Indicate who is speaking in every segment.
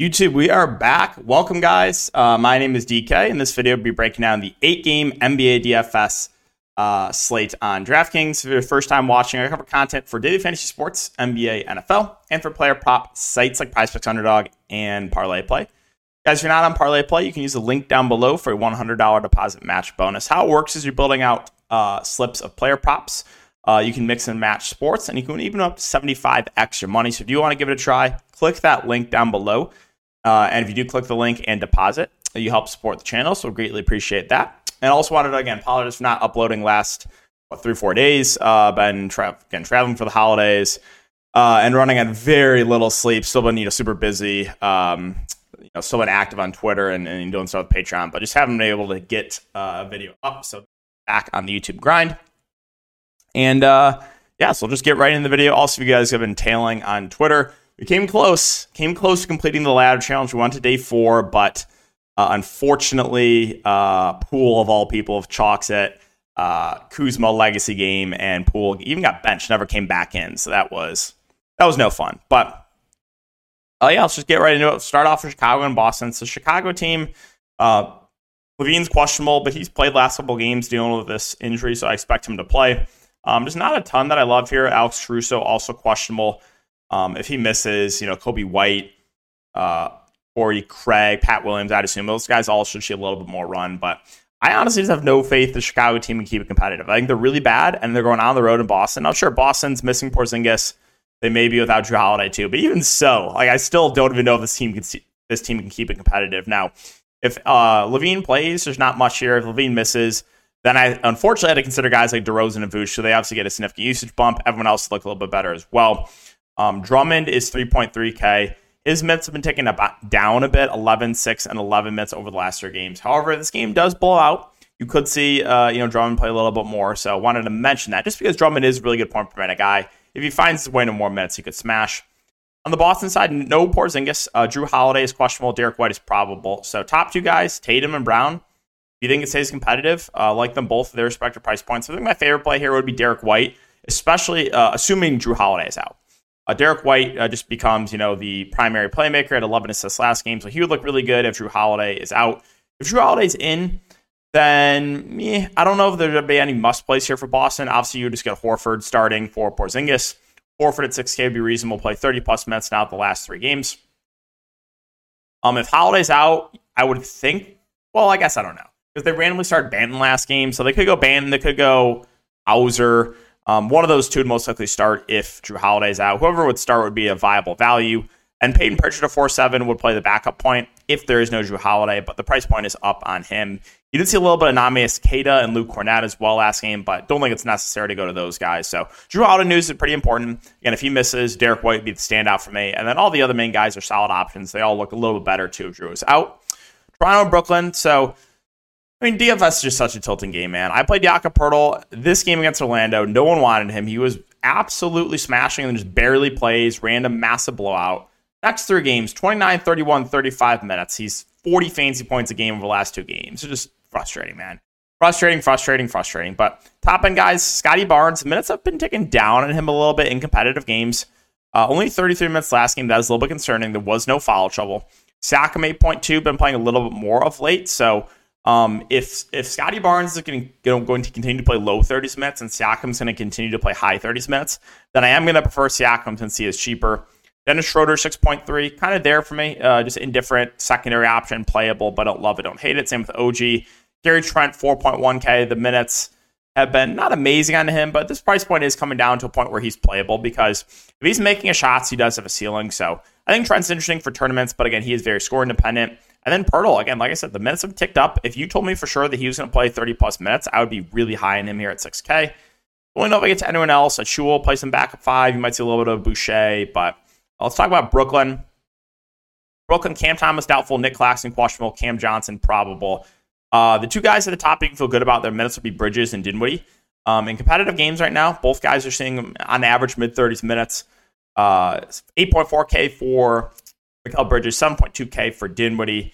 Speaker 1: YouTube, we are back. Welcome, guys. Uh, my name is DK. In this video, we'll be breaking down the eight game NBA DFS uh, slate on DraftKings. If you're first time watching, I cover content for daily fantasy sports, NBA, NFL, and for player prop sites like PrizePicks Underdog and Parlay Play. Guys, if you're not on Parlay Play, you can use the link down below for a $100 deposit match bonus. How it works is you're building out uh, slips of player props. Uh, you can mix and match sports, and you can even up to 75 extra money. So if you want to give it a try, click that link down below. Uh, and if you do click the link and deposit, you help support the channel. So greatly appreciate that. And also wanted to again apologize for not uploading last what, three four days. Uh, been tra- again traveling for the holidays uh, and running on very little sleep. Still been you know super busy. Um, you know, still been active on Twitter and, and doing stuff with Patreon, but just haven't been able to get uh, a video up. So back on the YouTube grind. And uh, yeah, so we'll just get right in the video. Also, if you guys have been tailing on Twitter, we came close, came close to completing the ladder challenge. We went to day four, but uh, unfortunately, uh, Poole of all people of chalks it. Uh, Kuzma legacy game and Poole even got benched, never came back in. So that was that was no fun. But uh, yeah, let's just get right into it. Start off with Chicago and Boston. So Chicago team, uh, LaVine's questionable, but he's played last couple games dealing with this injury, so I expect him to play. Um, there's not a ton that I love here. Alex Caruso also questionable. Um, if he misses, you know, Coby White, uh, Torrey Craig, Pat Williams, I'd assume those guys all should see a little bit more run. But I honestly just have no faith the Chicago team can keep it competitive. I think they're really bad, and they're going on the road in Boston. I'm sure Boston's missing Porzingis. They may be without Jrue Holiday too, but even so, like I still don't even know if this team can see, this team can keep it competitive. Now, if uh, LaVine plays, there's not much here. If LaVine misses, then I unfortunately had to consider guys like DeRozan and Vooch, so they obviously get a significant usage bump. Everyone else look a little bit better as well. Um, Drummond is 3.3K. His minutes have been taken about down a bit 11, 6, and 11 minutes over the last three games. However, this game does blow out. You could see, uh, you know, Drummond play a little bit more. So I wanted to mention that just because Drummond is a really good point per minute guy. If he finds his way to more minutes, he could smash. On the Boston side, no Porzingis. Uh, Jrue Holiday is questionable. Derrick White is probable. So top two guys, Tatum and Brown. You think it stays competitive, uh, like them both at their respective price points. I think my favorite play here would be Derrick White, especially uh, assuming Jrue Holiday is out. Uh, Derrick White uh, just becomes, you know, the primary playmaker at 11 assists last game, so he would look really good if Jrue Holiday is out. If Jrue Holiday's in, then I don't know if there'd be any must plays here for Boston. Obviously, you just get Horford starting for Porzingis. Horford at 6K would be reasonable. Play 30 plus minutes now the last three games. Um, if Holiday's out, I would think. Well, I guess I don't know because they randomly started Banton last game, so they could go Banton, they could go Hauser. Um, one of those two would most likely start if Jrue Holiday's out. Whoever would start would be a viable value. And Payton Pritchard at 4 7 would play the backup point if there is no Jrue Holiday, but the price point is up on him. You did see a little bit of Neemias Queta and Luke Kornet as well last game, but don't think it's necessary to go to those guys. So Jrue Holiday news is pretty important. Again, if he misses, Derrick White would be the standout for me. And then all the other main guys are solid options. They all look a little bit better too if Jrue is out. Toronto and Brooklyn. So I mean, DFS is just such a tilting game, man. I played Jakob Poeltl this game against Orlando. No one wanted him. He was absolutely smashing and just barely plays. Random massive blowout. Next three games 29, 31, 35 minutes. He's 40 fancy points a game over the last two games. It's just frustrating, man. Frustrating, frustrating, frustrating. But top end guys, Scottie Barnes, minutes have been ticking down on him a little bit in competitive games. Uh, only 33 minutes last game. That is a little bit concerning. There was no foul trouble. Siakam 8.2, been playing a little bit more of late. So um, if if Scottie Barnes is going, going to continue to play low 30s minutes and Siakam's going to continue to play high 30s minutes, then I am going to prefer Siakam since he is cheaper. Dennis Schroeder 6.3, kind of there for me, uh, just indifferent secondary option, playable, but don't love it, don't hate it. Same with OG. Gary Trent 4.1K. The minutes have been not amazing on him, but this price point is coming down to a point where he's playable because if he's making shots, he does have a ceiling. So I think Trent's interesting for tournaments, but again, he is very score independent. And then Poeltl, again, like I said, the minutes have ticked up. If you told me for sure that he was going to play 30 plus minutes, I would be really high in him here at 6K. Don't know if I get to anyone else. Achiuwa play some back at five. You might see a little bit of Boucher, but let's talk about Brooklyn. Brooklyn, Cam Thomas doubtful, Nic Claxton questionable, Cam Johnson probable. Uh, the two guys at the top you can feel good about their minutes would be Bridges and Dinwiddie. Um, in competitive games right now, both guys are seeing on average mid 30s minutes. Uh, 8.4K for Mikal Bridges, 7.2K for Dinwiddie.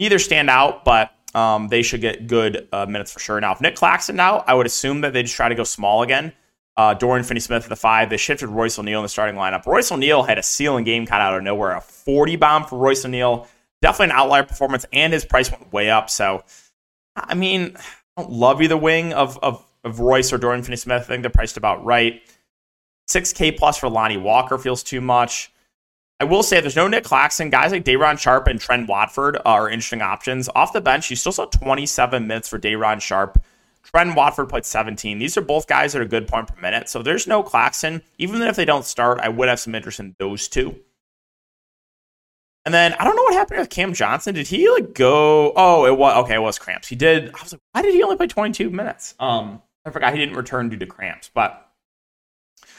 Speaker 1: Neither stand out, but um, they should get good uh, minutes for sure. Now, if Nic Claxton now, I would assume that they just try to go small again. uh, Dorian Finney-Smith at the five. They shifted Royce O'Neale in the starting lineup. Royce O'Neale had a ceiling game of out of nowhere, a 40 bomb for Royce O'Neale. Definitely an outlier performance, and his price went way up. So, I mean, I don't love either wing of, of, of Royce or Dorian Finney-Smith. I think they're priced about right. 6K plus for Lonnie Walker feels too much. I will say there's no Nic Claxton. Guys like Day'Ron Sharpe and Trent Watford are interesting options. Off the bench, you still saw 27 minutes for Day'Ron Sharpe. Trent Watford played 17. These are both guys at a good point per minute. So there's no Claxton. Even if they don't start, I would have some interest in those two. And then I don't know what happened with Cam Johnson. Did he like go? Oh, it was okay. It was cramps. He did. I was like, why did he only play 22 minutes? Um, I forgot he didn't return due to cramps. But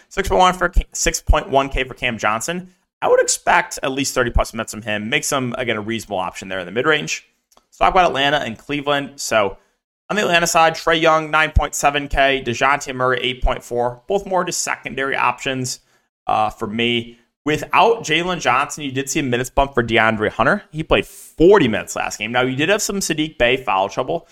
Speaker 1: 6.1 for 6.1k for Cam Johnson. I would expect at least 30 plus minutes from him. Makes him again a reasonable option there in the mid range. Let's talk about Atlanta and Cleveland. So on the Atlanta side, Trae Young 9.7k, Dejounte Murray 8.4. Both more just secondary options uh, for me. Without Jalen Johnson, you did see a minutes bump for DeAndre Hunter. He played 40 minutes last game. Now you did have some Saddiq Bey foul trouble.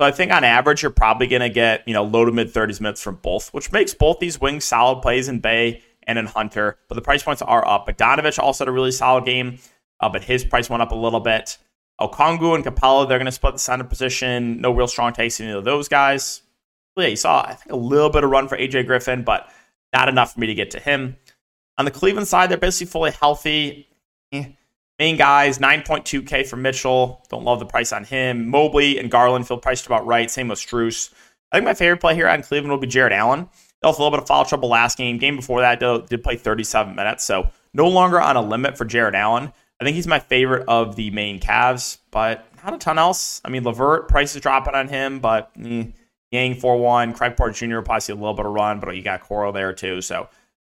Speaker 1: So I think on average, you're probably going to get, you know, low to mid 30s minutes from both, which makes both these wings solid plays in Bey and in Hunter. But the price points are up. Bogdanovic also had a really solid game, uh, but his price went up a little bit. Okongwu and Capela, they're going to split the center position. No real strong takes in either of those guys. Yeah, you saw, I think, a little bit of run for AJ Griffin, but not enough for me to get to him. On the Cleveland side, they're basically fully healthy. Eh. Main guys, 9.2K for Mitchell. Don't love the price on him. Mobley and Garland feel priced about right. Same with Strus. I think my favorite play here on Cleveland will be Jarrett Allen. Dealt a little bit of foul trouble last game. Game before that, did play 37 minutes. So no longer on a limit for Jarrett Allen. I think he's my favorite of the main Cavs, but not a ton else. I mean, LeVert, price is dropping on him, but eh, Niang 4 1. Craig Porter Jr. probably see a little bit of run, but you got Coral there too. So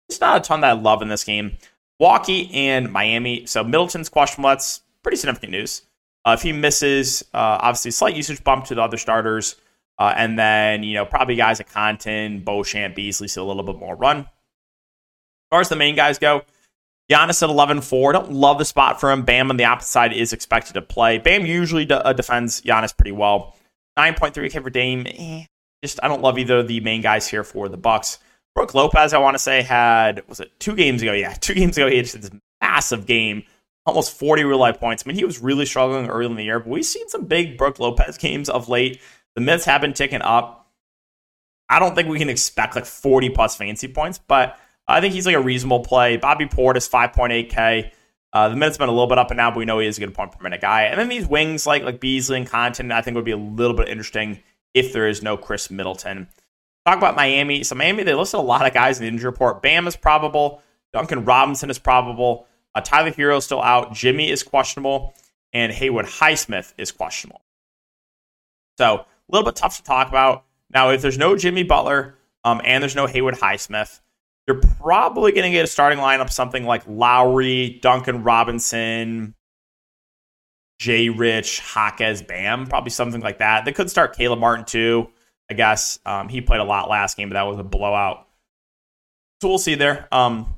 Speaker 1: it's not a ton that I love in this game. Milwaukee and Miami. So Middleton's questionable. That's pretty significant news. Uh, if he misses, uh, obviously slight usage bump to the other starters. Uh, and then, you know, probably guys at Connaughton, Beauchamp, Beasley see a little bit more run. As far as the main guys go, Giannis at 11 4. Don't love the spot for him. Bam on the opposite side is expected to play. Bam usually de- uh, defends Giannis pretty well. 9.3K for Dame. Eh, just, I don't love either of the main guys here for the Bucks. Brook Lopez, I want to say, had was it two games ago? Yeah, two games ago he had this massive game, almost 40 real life points. I mean, he was really struggling early in the year, but we've seen some big Brook Lopez games of late. The minutes have been ticking up. I don't think we can expect like 40 plus fancy points, but I think he's like a reasonable play. Bobby Portis 5.8k. Uh, the minutes been a little bit up and down, but we know he is a good point per minute guy. And then these wings like like Beasley and Connaughton, I think would be a little bit interesting if there is no Khris Middleton. Talk about Miami. So Miami, they listed a lot of guys in the injury report. Bam is probable. Duncan Robinson is probable. Uh, Tyler Herro is still out. Jimmy is questionable, and Haywood Highsmith is questionable. So little bit tough to talk about. Now, if there's no Jimmy Butler um, and there's no Haywood Highsmith, you're probably going to get a starting lineup something like Lowry, Duncan Robinson, Jay Rich, Jaquez, Bam, probably something like that. They could start Caleb Martin too. I guess. Um, he played a lot last game, but that was a blowout. So we'll see there. Um,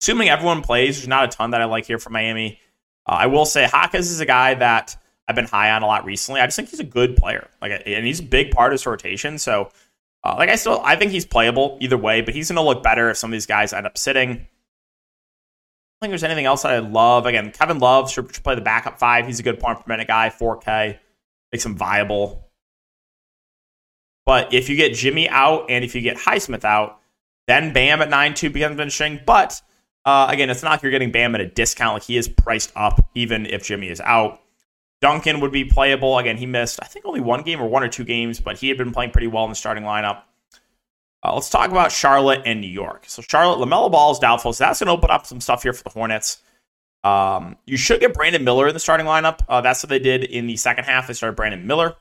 Speaker 1: assuming everyone plays, there's not a ton that I like here for Miami. Uh, I will say Jaquez is a guy that I've been high on a lot recently. I just think he's a good player, like, and he's a big part of his rotation. So, uh, like, I still I think he's playable either way, but he's going to look better if some of these guys end up sitting. I don't think there's anything else that I love. Again, Kevin Love should, should play the backup five. He's a good point per minute guy, 4K, makes him viable. But if you get Jimmy out and if you get Highsmith out, then Bam at 9 2 becomes interesting. But uh, again, it's not like you're getting Bam at a discount. Like he is priced up even if Jimmy is out. Duncan would be playable. Again, he missed, I think, only one game or one or two games, but he had been playing pretty well in the starting lineup. Uh, let's talk about Charlotte and New York. So, Charlotte, LaMelo Ball is doubtful. So, that's going to open up some stuff here for the Hornets. Um, you should get Brandon Miller in the starting lineup. Uh, that's what they did in the second half. They started Brandon Miller.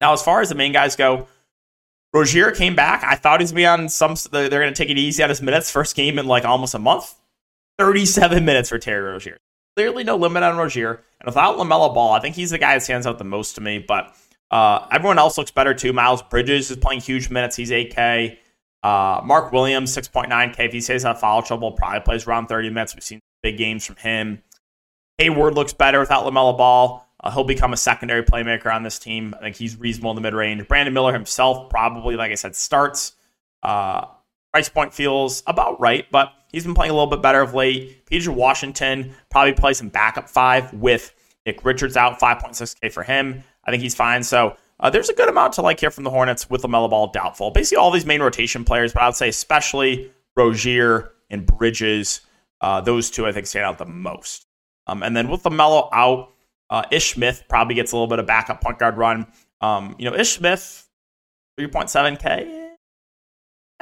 Speaker 1: Now, as far as the main guys go, Rozier came back. I thought he's be on some. They're going to take it easy on his minutes. First game in like almost a month. 37 minutes for Terry Rozier. Clearly, no limit on Rozier. And without LaMelo Ball, I think he's the guy that stands out the most to me. But uh, everyone else looks better too. Miles Bridges is playing huge minutes. He's 8K. Uh, Mark Williams, 6.9K. If he stays out of foul trouble, probably plays around 30 minutes. We've seen big games from him. Hayward looks better without LaMelo Ball. Uh, he'll become a secondary playmaker on this team. I think he's reasonable in the mid range. Brandon Miller himself probably, like I said, starts. Uh, price point feels about right, but he's been playing a little bit better of late. Peter Washington probably plays some backup five with Nick Richards out, 5.6K for him. I think he's fine. So uh, there's a good amount to like here from the Hornets with LaMelo Ball doubtful. Basically, all these main rotation players, but I would say especially Rozier and Bridges. Uh, those two, I think, stand out the most. Um, and then with LaMelo out, uh, Ish Smith probably gets a little bit of backup point guard run. Um, you know, Ish Smith, 3.7K.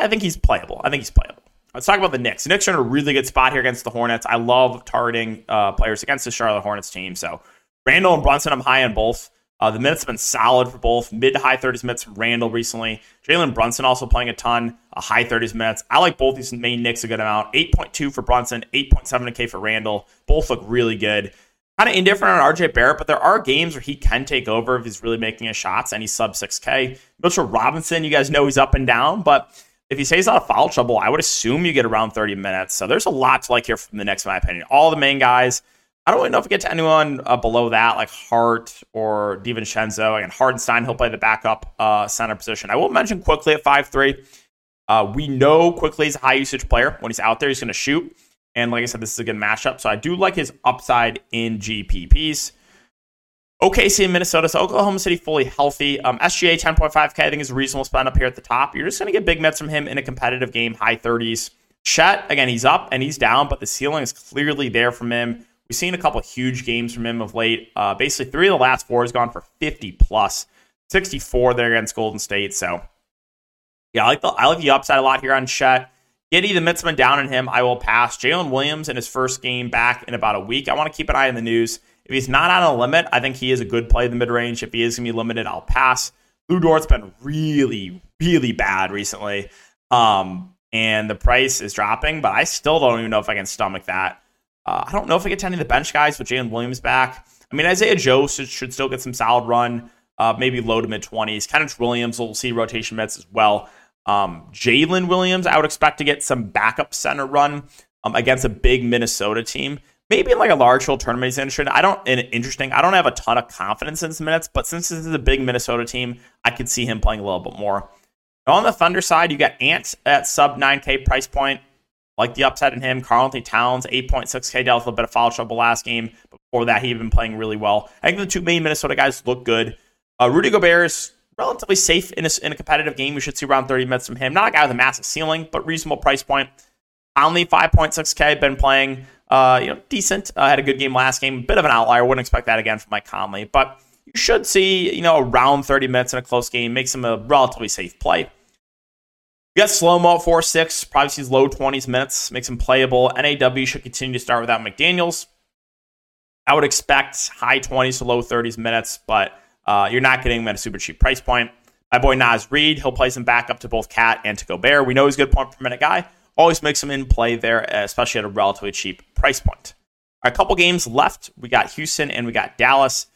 Speaker 1: I think he's playable. I think he's playable. Let's talk about the Knicks. The Knicks are in a really good spot here against the Hornets. I love targeting uh, players against the Charlotte Hornets team. So Randle and Brunson, I'm high on both. Uh, the minutes have been solid for both. Mid to high 30s minutes from Randle recently. Jalen Brunson also playing a ton, a high 30s minutes. I like both these main Knicks a good amount. 8.2 for Brunson, 8.7K for Randle. Both look really good. Kind of indifferent on RJ Barrett, but there are games where he can take over if he's really making his shots and he's sub 6K. Mitchell Robinson, you guys know he's up and down, but if he stays out of foul trouble, I would assume you get around 30 minutes. So there's a lot to like here from the Knicks, in my opinion. All the main guys. I don't really know if we get to anyone uh, below that, like Hart or DiVincenzo. Again, Hartenstein, he'll play the backup uh, center position. I will mention Quickley at five three. Uh, we know Quickley is a high usage player. When he's out there, he's going to shoot. And like I said, this is a good matchup. So I do like his upside in GPPs. OKC and Minnesota. So Oklahoma City fully healthy. Um, SGA 10.5K, I think is a reasonable spend up here at the top. You're just going to get big minutes from him in a competitive game, high 30s. Chet, again, he's up and he's down, but the ceiling is clearly there from him. We've seen a couple huge games from him of late. Uh, basically, three of the last four has gone for 50 plus, 64 there against Golden State. So, yeah, I like the I like the upside a lot here on Chet. Giddey, the been down on him. I will pass. Jalen Williams in his first game back in about a week. I want to keep an eye on the news. If he's not on a limit, I think he is a good play in the mid range. If he is going to be limited, I'll pass. Lu Dort's been really, really bad recently. Um, and the price is dropping, but I still don't even know if I can stomach that. Uh, I don't know if I get to any of the bench guys with Jalen Williams back. I mean, Isaiah Joe should, should still get some solid run, uh, maybe low to mid 20s. Kenrich Williams will see rotation minutes as well. Um, Jaylin Williams, I would expect to get some backup center run um, against a big Minnesota team maybe in like a large field tournament he's interested. I don't interesting. I don't have a ton of confidence in his minutes, but since this is a big Minnesota team, I could see him playing a little bit more. On the Thunder side, you got Ant at sub 9K price point. Like the upside in him, Karl-Anthony Towns, 8.6K, dealt with a bit of foul trouble last game. Before that, he had been playing really well. I think the two main Minnesota guys look good. Uh, Rudy Gobert is relatively safe in a, in a competitive game. We should see around 30 minutes from him. Not a guy with a massive ceiling, but reasonable price point. Only 5.6K, been playing uh, you know, decent. Uh, had a good game last game. Bit of an outlier. Wouldn't expect that again from Mike Conley. But you should see, you know, around 30 minutes in a close game. Makes him a relatively safe play. You got slow mo at 4 6. Probably sees low 20s minutes. Makes him playable. NAW should continue to start without McDaniels. I would expect high 20s to low 30s minutes, but uh, you're not getting him at a super cheap price point. My boy Naz Reid, he'll play some backup to both Cat and to Gobert. We know he's a good point per minute guy always makes them in play there, especially at a relatively cheap price point. a couple games left. We got Houston and we got Dallas.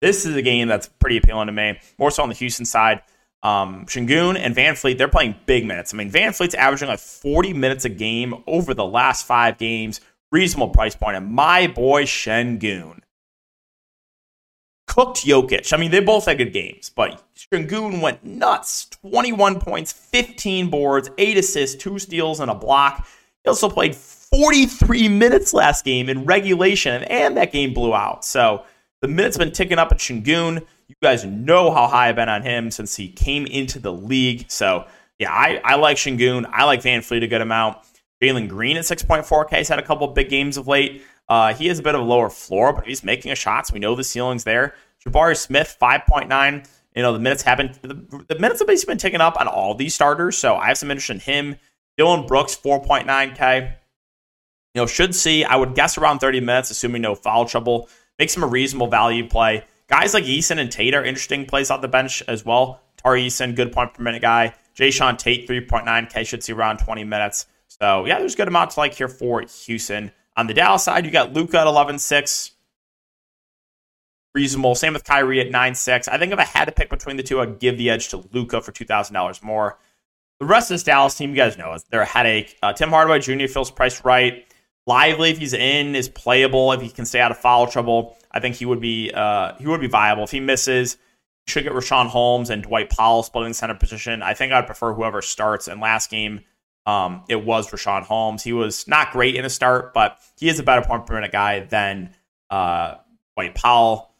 Speaker 1: This is a game that's pretty appealing to me, more so on the Houston side. Um, Sengun and VanVleet, they're playing big minutes. I mean, VanVleet's averaging like 40 minutes a game over the last five games, reasonable price point. And my boy Sengun cooked Jokic. I mean, they both had good games, but Sengun went nuts. 21 points, 15 boards, 8 assists, 2 steals, and a block. He also played 43 minutes last game in regulation, and that game blew out. So the minutes been ticking up at Sengun. You guys know how high I've been on him since he came into the league. So, yeah, I, I like Sengun. I like VanVleet a good amount. Jalen Green at 6.4K has had a couple big games of late. Uh, he has a bit of a lower floor, but he's making a shot, so we know the ceiling's there. Jabari Smith, 5.9. You know, the minutes haven't, the, the minutes have basically been taken up on all these starters, so I have some interest in him. Dillon Brooks, 4.9K. You know, should see, I would guess around 30 minutes, assuming no foul trouble. Makes him a reasonable value play. Guys like Eason and Tate are interesting plays off the bench as well. Tari Eason, good point per minute guy. Jae'Sean Tate, 3.9K, should see around 20 minutes. So, yeah, there's good amount to like here for Houston. On the Dallas side, you got Luka at 11.6 reasonable. Same with Kyrie at 9-6. I think if I had to pick between the two, I'd give the edge to Luka for $2,000 more. The rest of this Dallas team, you guys know, they're a headache. Uh, Tim Hardaway Jr. feels priced right. Lively, if he's in, is playable. If he can stay out of foul trouble, I think he would be uh, he would be viable. If he misses, should get Richaun Holmes and Dwight Powell splitting the center position. I think I'd prefer whoever starts. And last game, um, it was Richaun Holmes. He was not great in the start, but he is a better point per minute guy than uh, Dwight Powell.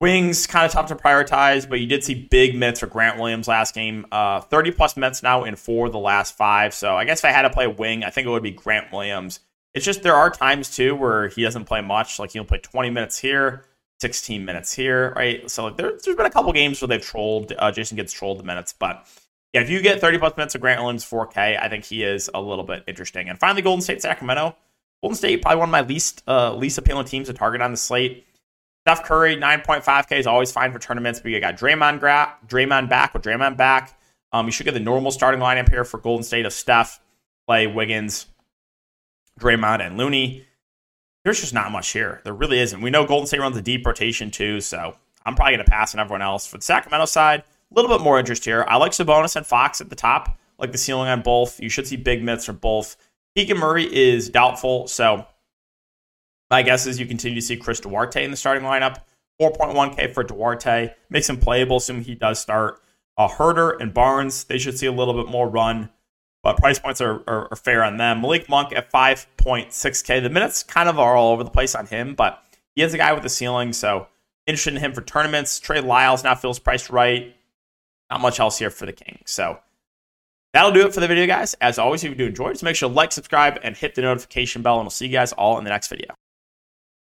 Speaker 1: Wings kind of tough to prioritize, but you did see big minutes for Grant Williams last game. Uh, 30 plus minutes now in four of the last five. So I guess if I had to play a wing, I think it would be Grant Williams. It's just there are times too where he doesn't play much. Like he'll play 20 minutes here, 16 minutes here, right? So like there, has been a couple games where they've trolled. Uh, Jason gets trolled the minutes, but yeah, if you get 30 plus minutes of Grant Williams 4K, I think he is a little bit interesting. And finally, Golden State Sacramento. Golden State probably one of my least uh, least appealing teams to target on the slate. Steph Curry 9.5K is always fine for tournaments, but you got Draymond, gra- Draymond back with Draymond back. Um, you should get the normal starting lineup here for Golden State of Steph, Clay, Wiggins, Draymond, and Looney there's just not much here. There really isn't. We know Golden State runs a deep rotation too, so I'm probably going to pass on everyone else. For the Sacramento side, a little bit more interest here. I like Sabonis and Fox at the top, like the ceiling on both. You should see big minutes from both. Keegan Murray is doubtful, so my guess is you continue to see Chris Duarte in the starting lineup. 4.1K for Duarte makes him playable, assuming he does start. Uh, Huerter and Barnes, they should see a little bit more run but price points are, are, are, fair on them. Malik Monk at 5.6K. The minutes kind of are all over the place on him, but he is a guy with a ceiling, so interested in him for tournaments. Trey Lyles now feels priced right. Not much else here for the Kings. So that'll do it for the video, guys. As always, if you do enjoy, just make sure to like, subscribe, and hit the notification bell, and we'll see you guys all in the next video.